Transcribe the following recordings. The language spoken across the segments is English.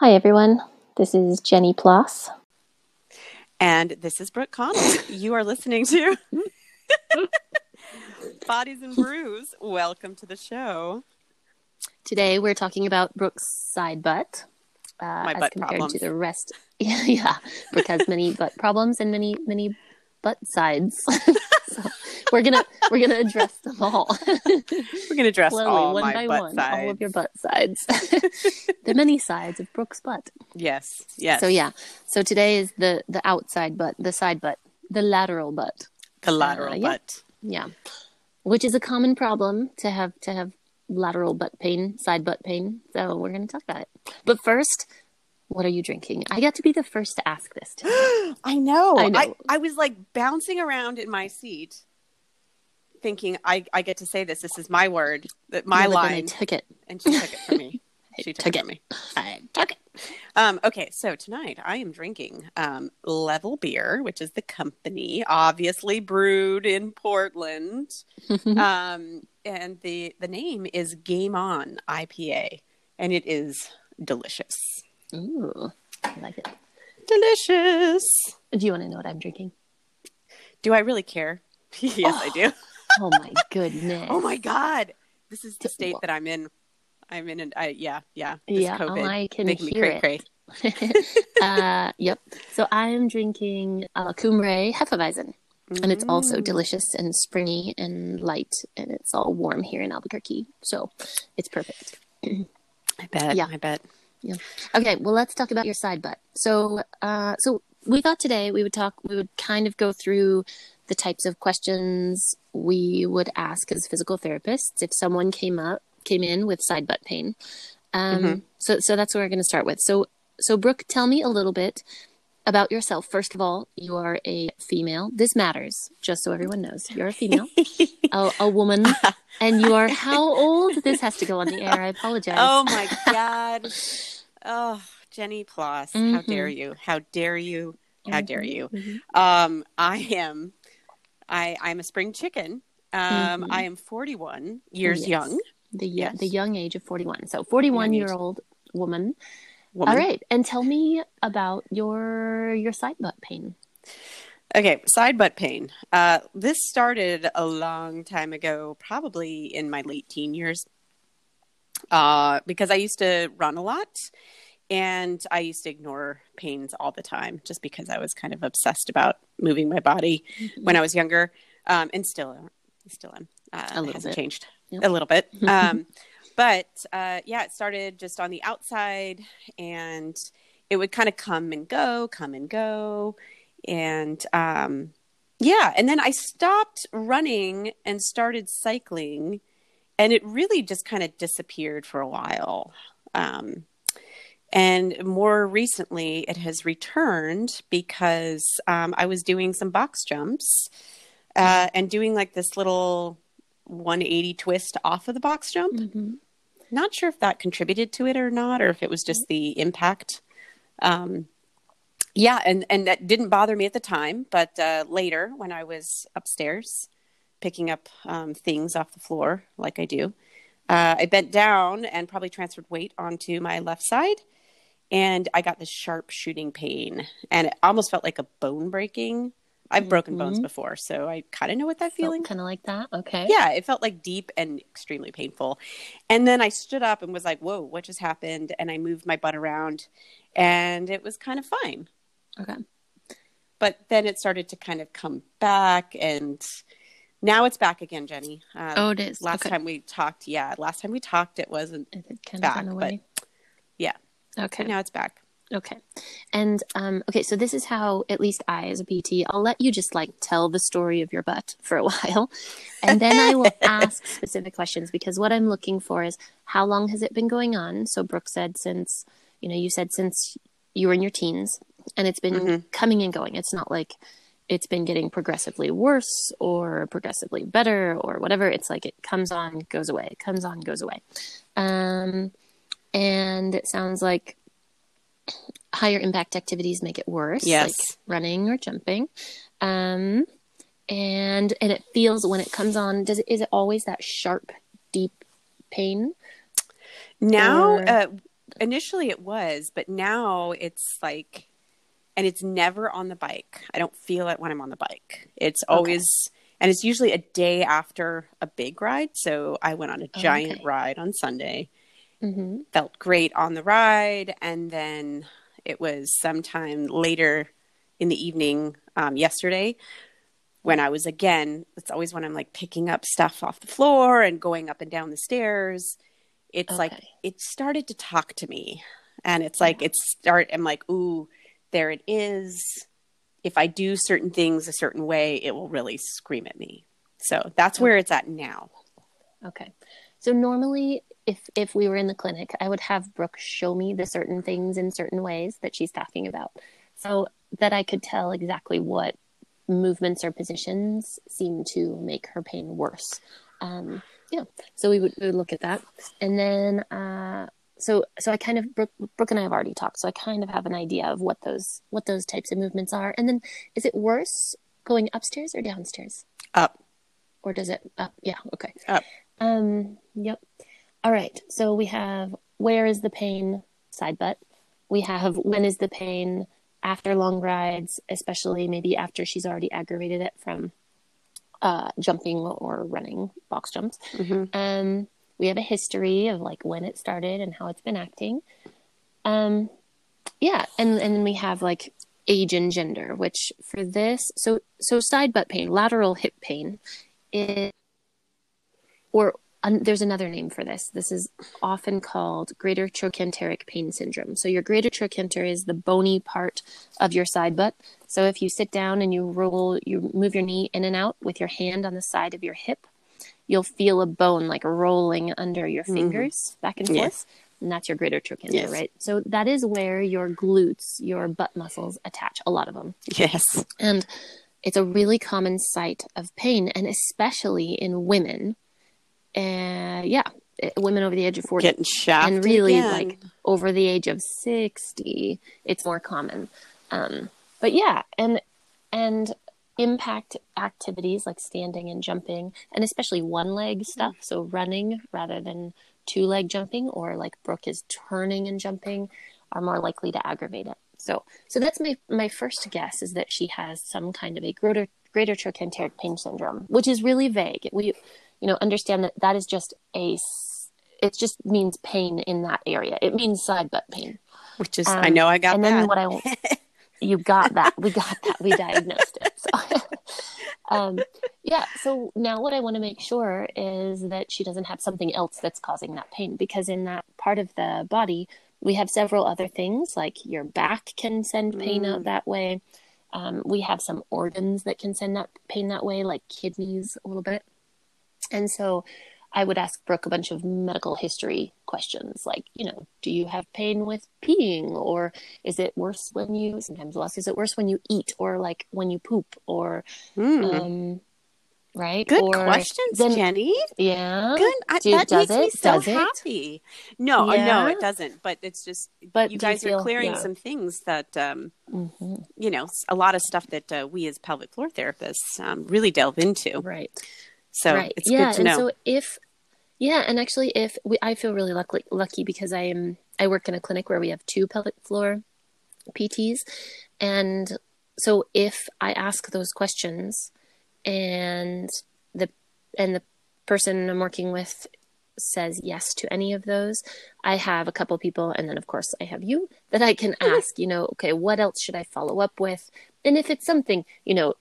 Hi, everyone. This is Jenny Ploss. And this is Brooke Connell. you are listening to Bodies and Brews. Welcome to the show. Today we're talking about Brooke's side butt. Uh, My as butt compared problems. to the rest. Yeah, yeah. Brooke has many butt problems and many, many butt sides. So we're gonna we're gonna address them all We're to address slowly, all one my by butt one, sides. all of your butt sides. the many sides of Brooke's butt. Yes, yes. So yeah. So today is the the outside butt, the side butt, the lateral butt. The lateral Uh, yeah. butt. Yeah, which is a common problem to have to have lateral butt pain, side butt pain. So we're to talk about it. But first, what are you drinking? I got to be the first to ask this. Today. I know. I I, know. I, was like bouncing around in my seat thinking I, I get to say this. This is my word, that my then I line. took it. and she took it from me. She took, took it it. from me. I took it. Um, okay, so tonight I am drinking um, Level Beer, which is the company, obviously brewed in Portland, um, and the the name is Game On IPA, and it is delicious, Ooh, I like it. delicious. Do you want to know what I'm drinking? Do I really care? yes, I do. Oh my goodness. Oh my god, this is the state that I'm in. I'm in, an, I, yeah, yeah. This Yeah, COVID I can making me hear cray it. cray. uh, yep. So I am drinking uh, Cumbre Hefeweizen. And it's also Mm. delicious and springy and light, and it's all warm here in Albuquerque. So it's perfect. I bet. Yeah. I bet. Okay, well, let's talk about your side butt. So, uh, so we thought today we would talk. We would kind of go through the types of questions we would ask as physical therapists if someone came up came in with side butt pain. Um, Mhm. So, so that's what we're going to start with. So, so Brooke, tell me a little bit about yourself. First of all, you are a female. This matters, just so everyone knows. You're a female, a, a woman, and you are how old? This has to go on the air. I apologize. Oh my god. Oh, Jenny Ploss, how Mhm. dare you? How dare you? How dare you? Mhm. Um, I am I I'm a spring chicken. Um, Mhm. I am 41 years Yes. young. The Yes. the young age of 41. So 41 year old woman. Woman. All right. And tell me about your your side butt pain. Okay, side butt pain. Uh, this started a long time ago, probably in my late teen years, uh, because I used to run a lot and I used to ignore pains all the time just because I was kind of obsessed about moving my body when I was younger um, and still, still am. Uh, A little bit. changed Yep. a little bit. Um, but uh, yeah, it started just on the outside and it would kind of come and go, come and go. And um yeah and then i stopped running and started cycling and it really just kind of disappeared for a while. Um and more recently it has returned because um, i was doing some box jumps uh, and doing like this little 180 twist off of the box jump. Mhm. Not sure if that contributed to it or not or if it was just the impact. Um yeah and and that didn't bother me at the time but uh later when i was upstairs picking up um, things off the floor like i do uh, i bent down and probably transferred weight onto my left side and i got this sharp shooting pain and it almost felt like a bone breaking i've broken bones Mhm. before so i kind of know what that feeling Kind of like that. Okay. yeah, it felt like deep and extremely painful. And then I stood up and was like, whoa, what just happened? And I moved my butt around and it was kind of fine. Okay. But then it started to kind of come back and now it's back again, Jenny. Uh, Oh, it is. last okay. time we talked, yeah, last time we talked, it wasn't, It back, but yeah. Okay. but now it's back. Okay. And um, okay, so this is how, at least I, as a PT, I'll let you just like tell the story of your butt for a while. And then I will ask specific questions because what I'm looking for is how long has it been going on? So Brooke said since, you know, you said since you were in your teens and it's been Mhm. coming and going. It's not like it's been getting progressively worse or progressively better or whatever. It's like it comes on, goes away, it comes on, goes away. Um, and it sounds like higher impact activities make it worse Yes. like running or jumping um and and it feels when it comes on does it is it always that sharp deep pain Now, Or- uh, initially it was, but now it's like, and it's never on the bike. I don't feel it when I'm on the bike. It's always, and it's usually a day after a big ride. So I went on a giant Okay. ride on Sunday, hmm felt great on the ride. And then it was sometime later in the evening um, yesterday when I was again, it's always when I'm like picking up stuff off the floor and going up and down the stairs. It's like it started to talk to me. And it's like it start I'm like, ooh, there it is. If I do certain things a certain way, it will really scream at me. So that's where it's at now. Okay. So normally if if we were in the clinic, I would have Brooke show me the certain things in certain ways that she's talking about. So that I could tell exactly what movements or positions seem to make her pain worse. Um, yeah. So we would, we would look at that. And then uh so so I kind of Brooke, Brooke and I have already talked, so I kind of have an idea of what those what those types of movements are. And then is it worse going upstairs or downstairs? Up. Or does it up? Yeah, okay. Up. Um, yep. All right. So we have where is the pain side butt. We have when is the pain after long rides, especially maybe after she's already aggravated it from uh, jumping or running box jumps. hmm Um, we have a history of like when it started and how it's been acting. Um, yeah, and and then we have like age and gender, which for this, so so side butt pain, lateral hip pain, is or um, there's another name for this. This is often called greater trochanteric pain syndrome. So your greater trochanter is the bony part of your side butt. So if you sit down and you roll, you move your knee in and out with your hand on the side of your hip, you'll feel a bone like rolling under your fingers back and forth. Yes. And that's your greater trochanter, Yes. right? So that is where your glutes, your butt muscles attach, a lot of them. Yes. And it's a really common site of pain, and especially in women. Uh, yeah, eh, women over the age of 40 Getting shafted. and really again. like over the age of 60 it's more common um, but yeah and and impact activities like standing and jumping and especially one leg stuff so running rather than two leg jumping or like brooke is turning and jumping are more likely to aggravate it so so that's my my first guess is that she has some kind of a greater greater trochanteric pain syndrome which is really vague we you know understand that that is just a it just means pain in that area. It means side butt pain. Which is um, I know I got that. and that. then what I you got that. We got that. We diagnosed it. So um yeah. So now what I want to make sure is that she doesn't have something else that's causing that pain because in that part of the body we have several other things like your back can send pain out that way. Um, we have some organs that can send that pain that way like kidneys a little bit and so I would ask Brooke a bunch of medical history questions, like, you know, do you have pain with peeing? Or is it worse when you, sometimes we'll is it worse when you eat or like when you poop or, Hmm. um, right? Good or questions, then- Jenny. Yeah. Good. I, Do- that does makes me so Does it? happy. No, uh, no, it doesn't. But it's just But you do you guys feel- are clearing yeah. some things that um, hmm you know a lot of stuff that uh, we as pelvic floor therapists um, really delve into. Right. So right. it's yeah. good to and know. so if, yeah, and actually, if we, I feel really lucky, lucky because I am, I work in a clinic where we have two pelvic floor PTs, and so if I ask those questions, and the and the person I'm working with says yes to any of those, I have a couple people, and then of course I have you that I can mm-hmm. ask. You know, okay, what else should I follow up with? And if it's something, you know,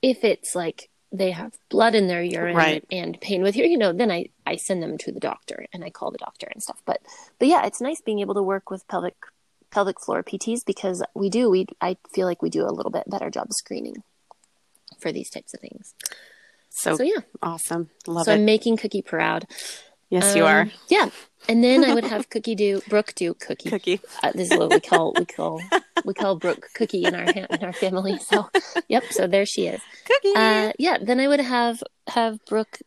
if it's like they have blood in their urine Right. and pain with you, you know, then I, I send them to the doctor and I call the doctor and stuff. But but yeah, it's nice being able to work with pelvic pelvic floor PTs because we do we I feel like we do a little bit better job screening for these types of things. so So yeah, awesome. Love so it. I'm making Cookie proud. Yes, you Um, are. Yeah, and then I would have Cookie do Brooke do Cookie. Cookie. Uh, this is what we call we call we call Brooke Cookie in our ha- in our family. So yep, so there she is. Cookie. Uh, yeah, then I would have have Brooke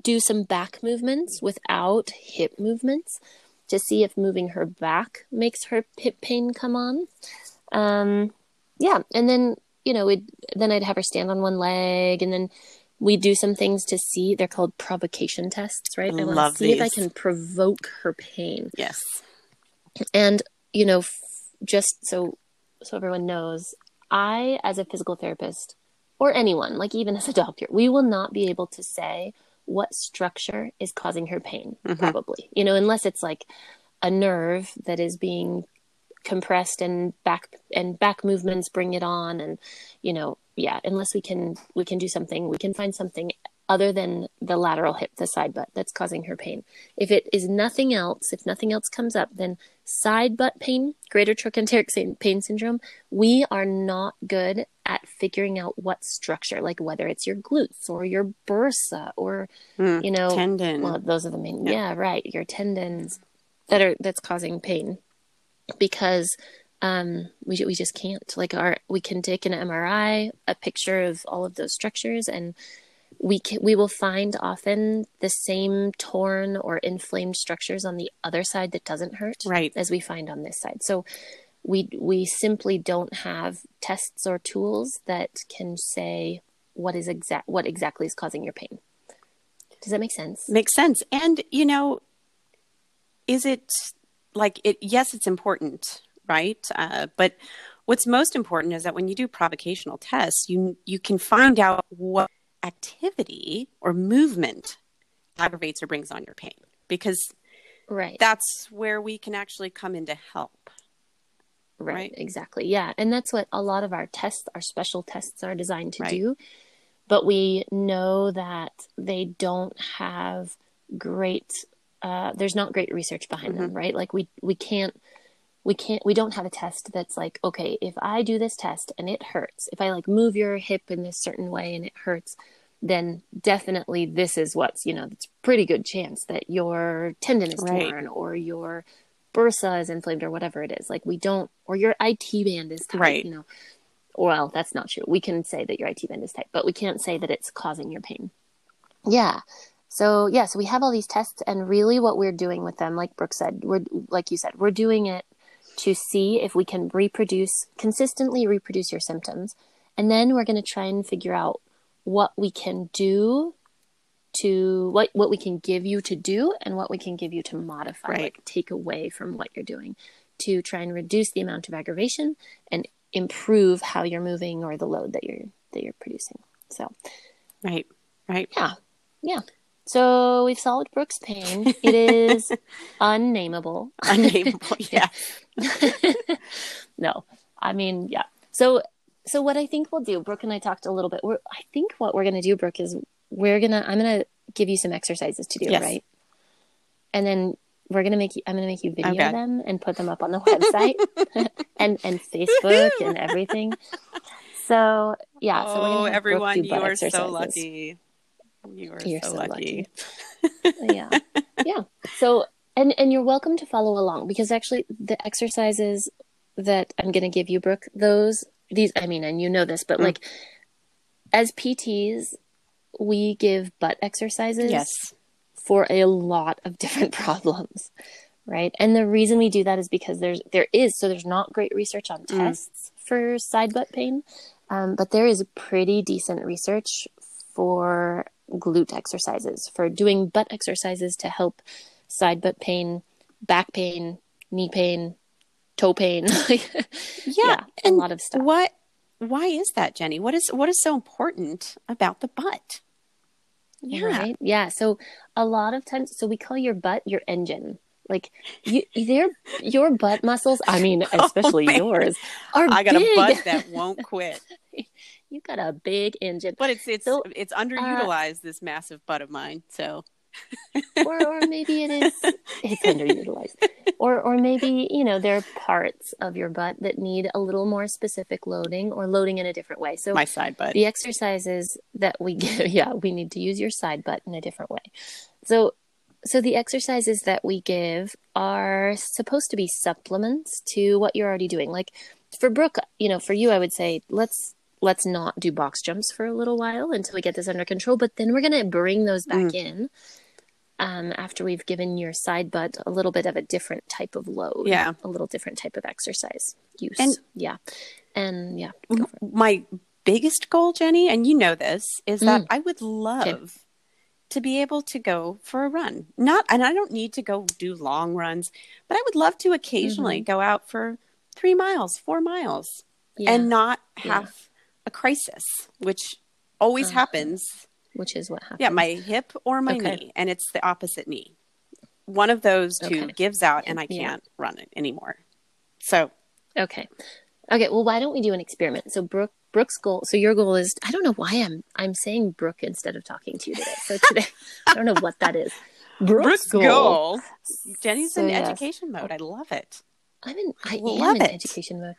do some back movements without hip movements to see if moving her back makes her hip pain come on. Um, yeah, and then you know, we'd, then I'd have her stand on one leg, and then we do some things to see. They're called provocation tests, right? I want to see if I can provoke her pain. yes. And you know, f- just so so everyone knows, I as a physical therapist or anyone, like even as a doctor, we will not be able to say what structure is causing her pain Mhm. probably. You know, unless it's like a nerve that is being compressed and back and back movements bring it on and you know yeah unless we can we can do something we can find something other than the lateral hip the side butt that's causing her pain if it is nothing else if nothing else comes up then side butt pain greater trochanteric pain syndrome we are not good at figuring out what structure like whether it's your glutes or your bursa or Mm. you know Tendon. well those are the main Yeah. yeah. right your tendons that are that's causing pain because um we, we just can't like our we can take an mri a picture of all of those structures and we can we will find often the same torn or inflamed structures on the other side that doesn't hurt right. as we find on this side so we we simply don't have tests or tools that can say what is exact what exactly is causing your pain does that make sense Makes sense. And, you know, is it like it? Yes, it's important, right? Uh, but what's most important is that when you do provocational tests, you you can find out what activity or movement aggravates or brings on your pain because right that's where we can actually come in to help. Right, right? exactly. Yeah. And that's what a lot of our tests, our special tests are designed to Right. do. But we know that they don't have great uh there's not great research behind Mm-hmm. them, right? Like we we can't we can't we don't have a test that's like, okay, if I do this test and it hurts, if I like move your hip in this certain way and it hurts, then definitely this is what's, you know, it's pretty good chance that your tendon is Right. torn or your bursa is inflamed or whatever it is. Like we don't, or your IT band is tight, Right. you know. Well, that's not true. We can say that your IT band is tight, but we can't say that it's causing your pain. Yeah. So yeah, so we have all these tests, and really, what we're doing with them, like Brooke said, we're like you said, we're doing it to see if we can reproduce consistently reproduce your symptoms, and then we're going to try and figure out what we can do to what what we can give you to do and what we can give you to modify Right. like take away from what you're doing to try and reduce the amount of aggravation and improve how you're moving or the load that you're that you're producing so Right. Right. yeah yeah so we've solved brooke's pain it is unnameable Unnameable. Yeah. no i mean yeah so so what i think we'll do brooke and i talked a little bit we're, i think what we're going to do brooke is we're gonna i'm gonna give you some exercises to do Yes. right and then we're gonna make you i'm gonna make you video Okay. them and put them up on the website and and facebook and everything so yeah so oh, everyone, you are so lucky. You are You're so, so lucky. yeah yeah so and and you're welcome to follow along because actually the exercises that i'm going to give you brooke those these i mean and you know this but Mm. like as pts we give butt exercises Yes. for a lot of different problems right and the reason we do that is because there's there is so there's not great research on Mm. tests for side butt pain um, but there is pretty decent research for glute exercises for doing butt exercises to help side butt pain back pain knee pain toe pain Yeah. a and lot of stuff What? Why is that, Jenny? What is what is so important about the butt? Yeah. Right? Yeah. So a lot of times, so we call your butt your engine. Like you, their your butt muscles. I mean, oh, especially Oh, yours are I got big. a butt that won't quit. you got a big engine, But it's it's So, it's uh, underutilized this massive butt of mine. So or or maybe it is it's underutilized, or or maybe you know there are parts of your butt that need a little more specific loading or loading in a different way. So my side butt. the exercises that we give yeah we need to use your side butt in a different way so so the exercises that we give are supposed to be supplements to what you're already doing like for brooke you know for you i would say let's let's not do box jumps for a little while until we get this under control but then we're going to bring those back Mm. in um, after we've given your side butt a little bit of a different type of load Yeah. a little different type of exercise use And- yeah and yeah go for it. my biggest goal, Jenny, and you know this, is that Mm. I would love to be able to go for a run. Not, and I don't need to go do long runs, but I would love to occasionally Mm-hmm. go out for three miles, four miles, Yeah. and not Yeah. A crisis, which always Uh-huh. happens. which is what happens. Yeah, my hip or my Okay. knee, and it's the opposite knee. One of those two Okay. gives out, and I can't run it anymore. So Okay. Okay. Well, why don't we do an experiment? So Brooke, Brooke's goal. So your goal is. I don't know why I'm I'm saying Brooke instead of talking to you today. So today, I don't know what that is. Brooke's, goal. Jenny's So, in yes. education mode. I love it. I'm in. I Love am in it. education mode.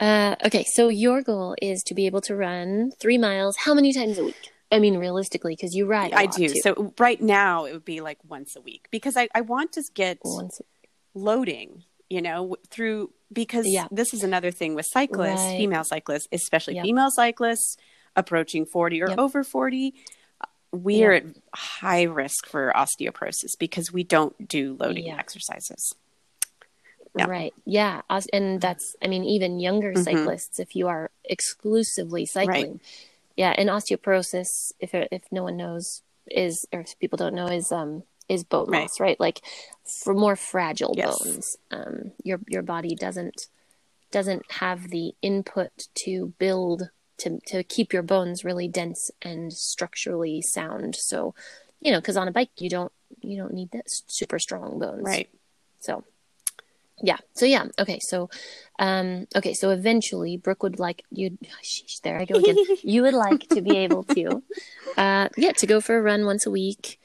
Uh, okay, so your goal is to be able to run three miles. How many times a week? I mean, realistically, because you ride. I do. So right now it would be like once a week because I, I want to get loading, you know, through because Yeah. this is another thing with cyclists, Right. female cyclists, especially Yep. female cyclists approaching 40 or Yep. over 40. We are Yep. at high risk for osteoporosis because we don't do loading Yeah. exercises. Yeah. Right. Yeah. And that's, I mean, even younger Mhm. cyclists, if you are exclusively cycling. Yeah. And osteoporosis, if, if no one knows, is, or if people don't know, is, um, is bone Right. loss, right? Like for more fragile Yes. bones, um, your, your body doesn't, doesn't have the input to build, to, to keep your bones really dense and structurally sound. So, you know, cause on a bike, you don't, you don't need that super strong bones. Right. So, yeah. So yeah. Okay. So, um, okay. So eventually, Brooke would like you. Sheesh, there I go again. you would like to be able to, uh, yeah, to go for a run once a week,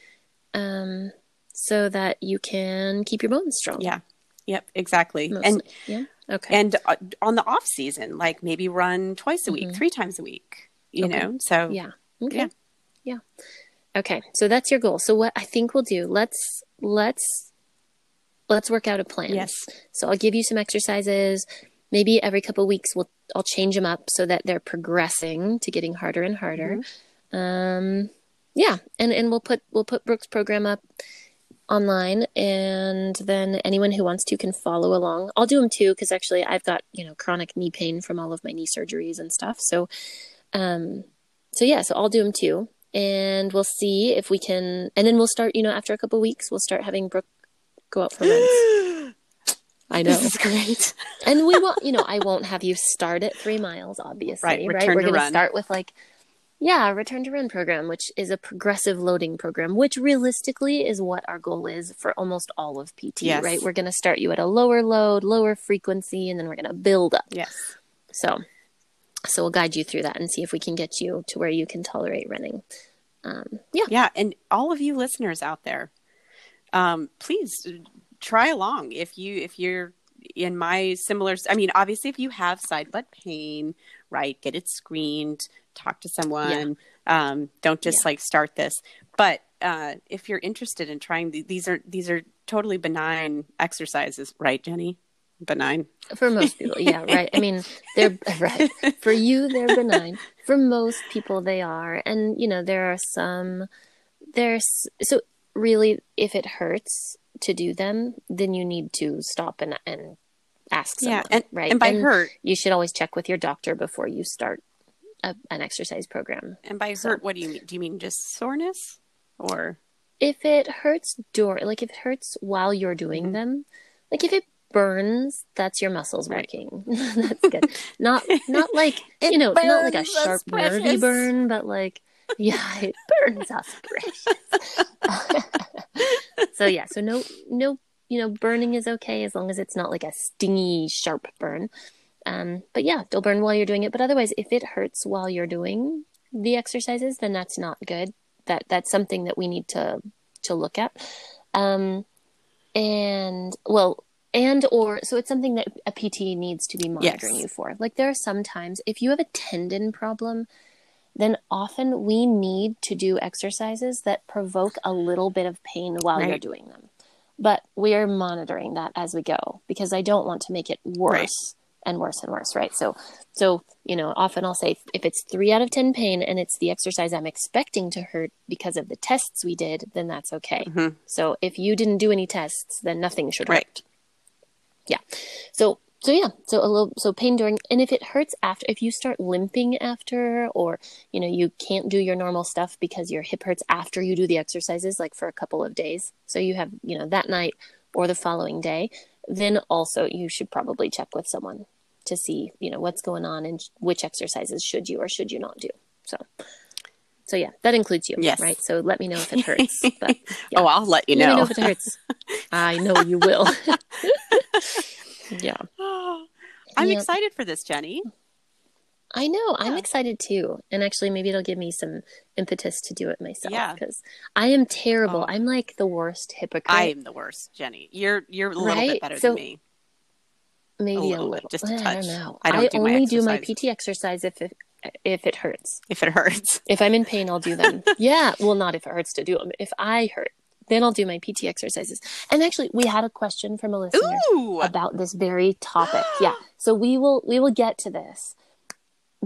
um, so that you can keep your bones strong. Yeah. Yep. Exactly. Mostly. And yeah. Okay. and uh, on the off season, like maybe run twice a week, Mhm. three times a week. You Okay. know. So yeah. Okay. Yeah. Yeah. Okay. So that's your goal. So what I think we'll do, let's let's let's work out a plan. yes. So I'll give you some exercises. Maybe every couple weeks we'll I'll change them up so that they're progressing to getting harder and harder. Um, yeah, and and we'll put we'll put Brooke's program up online, and then anyone who wants to can follow along. I'll do them too because actually I've got you know chronic knee pain from all of my knee surgeries and stuff. So, um, so yeah, so I'll do them too, and we'll see if we can, and then we'll start. You know, after a couple weeks, we'll start having Brooke go out for runs. I know. This is great. And we won't, you know, I won't have you start at three miles, obviously, Right, right? We're going to start with like, yeah, return to run program, which is a progressive loading program, which realistically is what our goal is for almost all of PT, Yes. right? We're going to start you at a lower load, lower frequency, and then we're going to build up. yes. So, so we'll guide you through that and see if we can get you to where you can tolerate running. Um, yeah. Yeah, and all of you listeners out there, um, please try along if you if you're in my similar. I mean, obviously, if you have side butt pain, right, get it screened, talk to someone. Um, don't just Yeah. like start this. But uh, if you're interested in trying the, these are these are totally benign exercises, right, Jenny? Benign. For most people, yeah, right. I mean, they're right. For you, they're benign. For most people, they are. And, you know, there are some, there's, so really, if it hurts to do them, then you need to stop and, and ask someone, yeah, and right? and by hurt you should always check with your doctor before you start a, an exercise program. and by So- hurt, what do you mean? Do you mean just soreness or? If it hurts dur like if it hurts while you're doing Mhm. them, like if it burns, that's your muscles Right. working. that's good. Not not like you know, not like a sharp nervy burn, but like yeah, it burns us precious. so yeah, so no no you know, burning is okay as long as it's not like a stingy sharp burn. Um, but yeah, don't burn while you're doing it. But otherwise, if it hurts while you're doing the exercises, then that's not good. That that's something that we need to to look at. Um, and well, and or so it's something that a PT needs to be monitoring Yes. you for. Like there are some times if you have a tendon problem, then often we need to do exercises that provoke a little bit of pain while you're doing them. But we are monitoring that as we go because I don't want to make it worse and worse and worse, right? So, so you know, often I'll say if it's three out of ten pain and it's the exercise I'm expecting to hurt because of the tests we did, then that's okay. Mhm. So if you didn't do any tests, then nothing should Right. hurt. Yeah. So so yeah, so a little so pain during and if it hurts after if you start limping after or you know you can't do your normal stuff because your hip hurts after you do the exercises like for a couple of days. So you have, you know, that night or the following day, then also you should probably check with someone to see, you know, what's going on and which exercises should you or should you not do. So so yeah, that includes you, Yes. right? So let me know if it hurts. But yeah. Oh, I'll let you let me know. know if it hurts. I know you will. yeah. I'm Yep. excited for this, Jenny. I know. I'm excited too. And actually, maybe it'll give me some impetus to do it myself. Yeah. Because I am terrible. Oh. I'm like the worst hypocrite. I am the worst, Jenny. You're you're a little Right? bit better So- than me. maybe a a little little. bit, just a I touch. don't know. I don't do my only do my. PT exercise if it, if it hurts. If it hurts. If I'm in pain, I'll do them. yeah. Well, not if it hurts to do them. If I hurt, then I'll do my PT exercises. And actually, we had a question from a listener. Ooh. about this very topic. yeah. So we will we will get to this.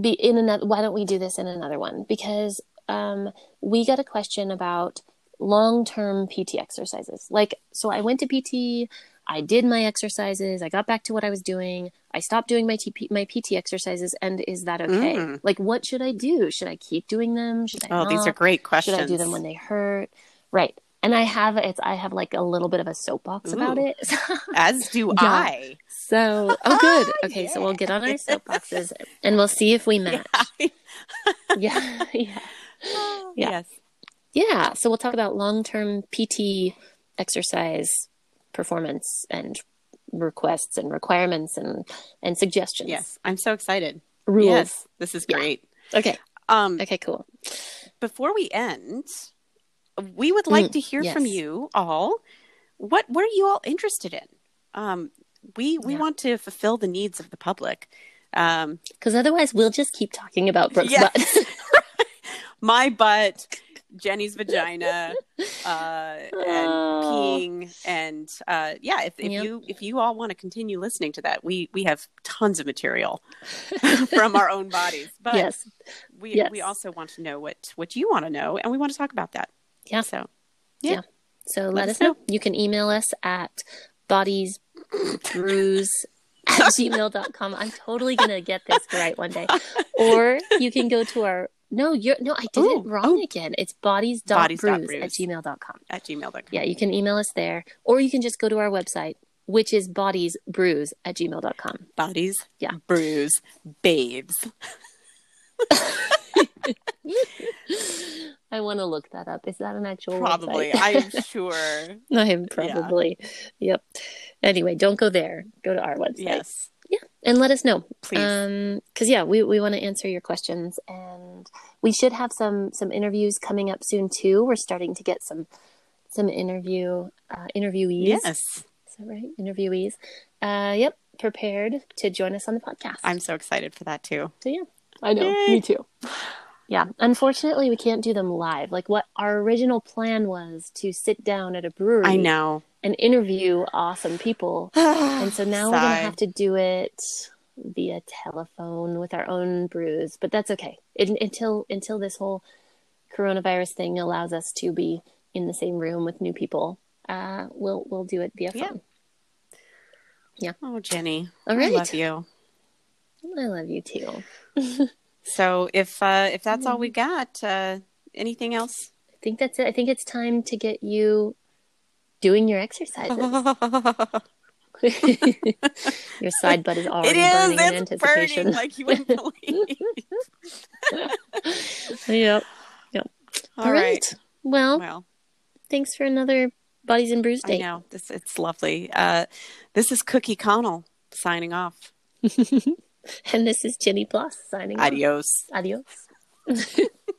Be in another why don't we do this in another one? Because um we got a question about long-term PT exercises. Like so I went to PT, I did my exercises, I got back to what I was doing, I stopped doing my TP, my PT exercises and is that okay? Mm. Like what should I do? Should I keep doing them? Should I Oh, these are not? great Should questions. I do them when they hurt? Right. And I have it's I have like a little bit of a soapbox about it. As do Yeah. I. So, oh, good. Okay, so we'll get on our soapboxes and we'll see if we match. Yeah, yeah, Yeah. Yes. yeah. So we'll talk about long-term PT exercise performance and requests and requirements and and suggestions. Yes. I'm so excited. rules. Yes. This is Yeah. great. Okay, Um okay, cool. before we end, we would like Mm, to hear from you all. What what are you all interested in? Um we we Yeah. want to fulfill the needs of the public. Um Because otherwise, we'll just keep talking about Brooke's Yes. butt. my butt, Jenny's vagina, uh, and Oh. peeing, and uh, yeah. If, if Yep. you if you all want to continue listening to that, we we have tons of material from our own bodies. But yes. we yes. we also want to know what what you want to know, and we want to talk about that. Yeah. So yeah. So let, Let us us know. You can email us at bodiesbrews at gmail.com. I'm totally going to get this right one day. Or you can go to our, no, you're, no, I did Ooh, it wrong again. It's bodies.brews Bodies.brews. at gmail.com. at gmail.com. Yeah, you can email us there. Or you can just go to our website, which is bodiesbrews at gmail.com. Bodies, Yeah. bruise, babes. I want to look that up. Is that an actual Probably? I'm sure. I am probably. Yep. Anyway, don't go there. Go to our website. Yes, Yeah, and let us know. please. Um, because yeah, we we want to answer your questions, and we should have some some interviews coming up soon too. We're starting to get some some interview uh, interviewees. yes, Is that right? Interviewees. Uh, yep, prepared to join us on the podcast. I'm so excited for that too. so yeah, I know. Yay. Me too. Yeah, unfortunately, we can't do them live. Like what our original plan was to sit down at a brewery I know. and interview awesome people. And so now we're going to have to do it via telephone with our own brews, but that's okay. It, until until this whole coronavirus thing allows us to be in the same room with new people, uh, we'll we'll do it via phone. Yeah. phone. Oh, Jenny, All I love you. I love you too. So if uh, if that's Mm-hmm. all we got, uh, anything else? I think that's it. I think it's time to get you doing your exercises. your side butt is already it burning is. in anticipation. burning like you wouldn't believe. yep. all right. Well, Well, thanks for another Bodies and Brews I know this. It's lovely. Uh, this is Cookie Connell signing off. And this is Jenny Ploss signing off. Adios. Adios.